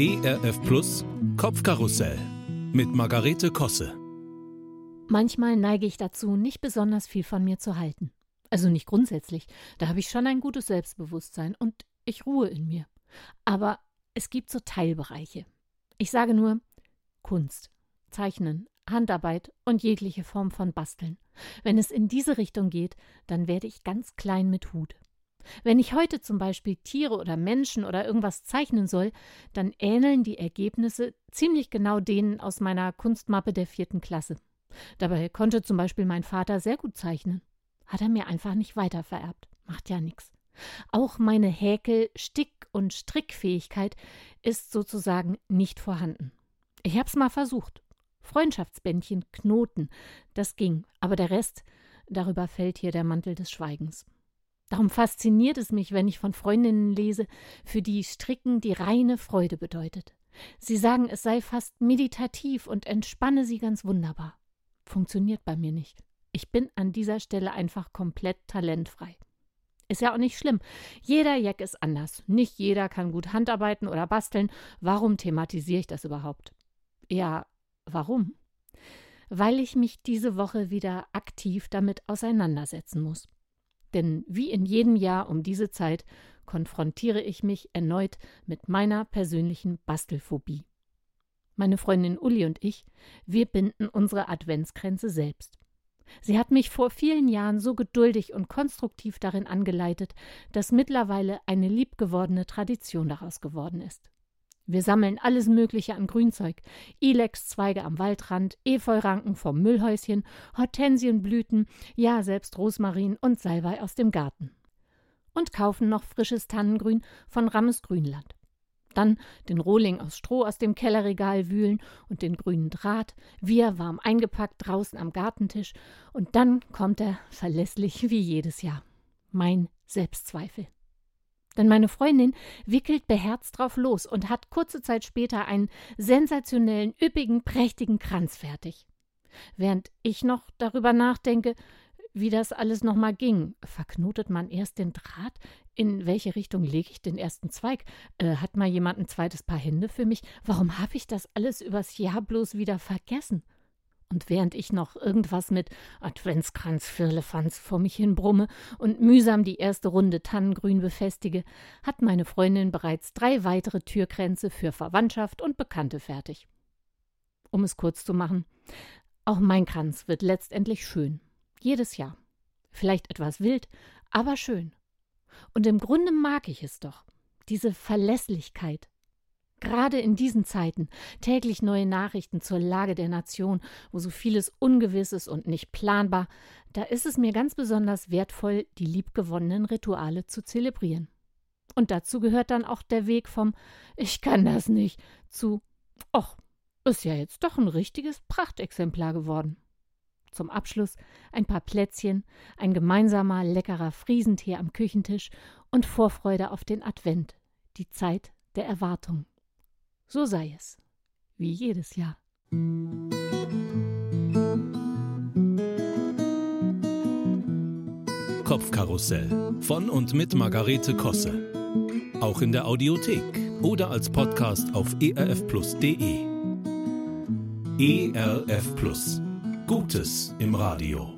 ERF Plus Kopfkarussell mit Margarete Kosse. Manchmal neige ich dazu, nicht besonders viel von mir zu halten. Also nicht grundsätzlich, da habe ich schon ein gutes Selbstbewusstsein und ich ruhe in mir. Aber es gibt so Teilbereiche. Ich sage nur Kunst, Zeichnen, Handarbeit und jegliche Form von Basteln. Wenn es in diese Richtung geht, dann werde ich ganz klein mit Hut. Wenn ich heute zum Beispiel Tiere oder Menschen oder irgendwas zeichnen soll, dann ähneln die Ergebnisse ziemlich genau denen aus meiner Kunstmappe der vierten Klasse. Dabei konnte zum Beispiel mein Vater sehr gut zeichnen. Hat er mir einfach nicht weitervererbt. Macht ja nichts. Auch meine Häkel-, Stick- und Strickfähigkeit ist sozusagen nicht vorhanden. Ich hab's mal versucht. Freundschaftsbändchen, Knoten, das ging, aber der Rest, darüber fällt hier der Mantel des Schweigens. Darum fasziniert es mich, wenn ich von Freundinnen lese, für die Stricken die reine Freude bedeutet. Sie sagen, es sei fast meditativ und entspanne sie ganz wunderbar. Funktioniert bei mir nicht. Ich bin an dieser Stelle einfach komplett talentfrei. Ist ja auch nicht schlimm. Jeder Jack ist anders. Nicht jeder kann gut Handarbeiten oder basteln. Warum thematisiere ich das überhaupt? Ja, warum? Weil ich mich diese Woche wieder aktiv damit auseinandersetzen muss. Denn wie in jedem Jahr um diese Zeit konfrontiere ich mich erneut mit meiner persönlichen Bastelphobie. Meine Freundin Uli und ich, wir binden unsere Adventskränze selbst. Sie hat mich vor vielen Jahren so geduldig und konstruktiv darin angeleitet, dass mittlerweile eine liebgewordene Tradition daraus geworden ist. Wir sammeln alles Mögliche an Grünzeug: Ilexzweige am Waldrand, Efeuranken vom Müllhäuschen, Hortensienblüten, ja selbst Rosmarin und Salbei aus dem Garten. Und kaufen noch frisches Tannengrün von Rammes Grünland. Dann den Rohling aus Stroh aus dem Kellerregal wühlen und den grünen Draht, wir warm eingepackt draußen am Gartentisch, und dann kommt er verlässlich wie jedes Jahr. Mein Selbstzweifel. Denn meine Freundin wickelt beherzt drauf los und hat kurze Zeit später einen sensationellen, üppigen, prächtigen Kranz fertig. Während ich noch darüber nachdenke, wie das alles nochmal ging. Verknotet man erst den Draht? In welche Richtung lege ich den ersten Zweig? Äh, hat mal jemand ein zweites Paar Hände für mich? Warum habe ich das alles übers Jahr bloß wieder vergessen? Und während ich noch irgendwas mit Adventskranz Firlefanz vor mich hin brumme und mühsam die erste Runde Tannengrün befestige, hat meine Freundin bereits drei weitere Türkränze für Verwandtschaft und Bekannte fertig. Um es kurz zu machen, auch mein Kranz wird letztendlich schön. Jedes Jahr. Vielleicht etwas wild, aber schön. Und im Grunde mag ich es doch. Diese Verlässlichkeit, Gerade in diesen Zeiten täglich neue Nachrichten zur Lage der Nation, wo so vieles ungewiss ist und nicht planbar, da ist es mir ganz besonders wertvoll, die liebgewonnenen Rituale zu zelebrieren. Und dazu gehört dann auch der Weg vom Ich kann das nicht zu Och, ist ja jetzt doch ein richtiges Prachtexemplar geworden. Zum Abschluss ein paar Plätzchen, ein gemeinsamer leckerer Friesentee am Küchentisch und Vorfreude auf den Advent, die Zeit der Erwartung. So sei es, wie jedes Jahr. Kopfkarussell von und mit Margarete Kosse. Auch in der Audiothek oder als Podcast auf erfplus.de. ERF Plus. Gutes im Radio.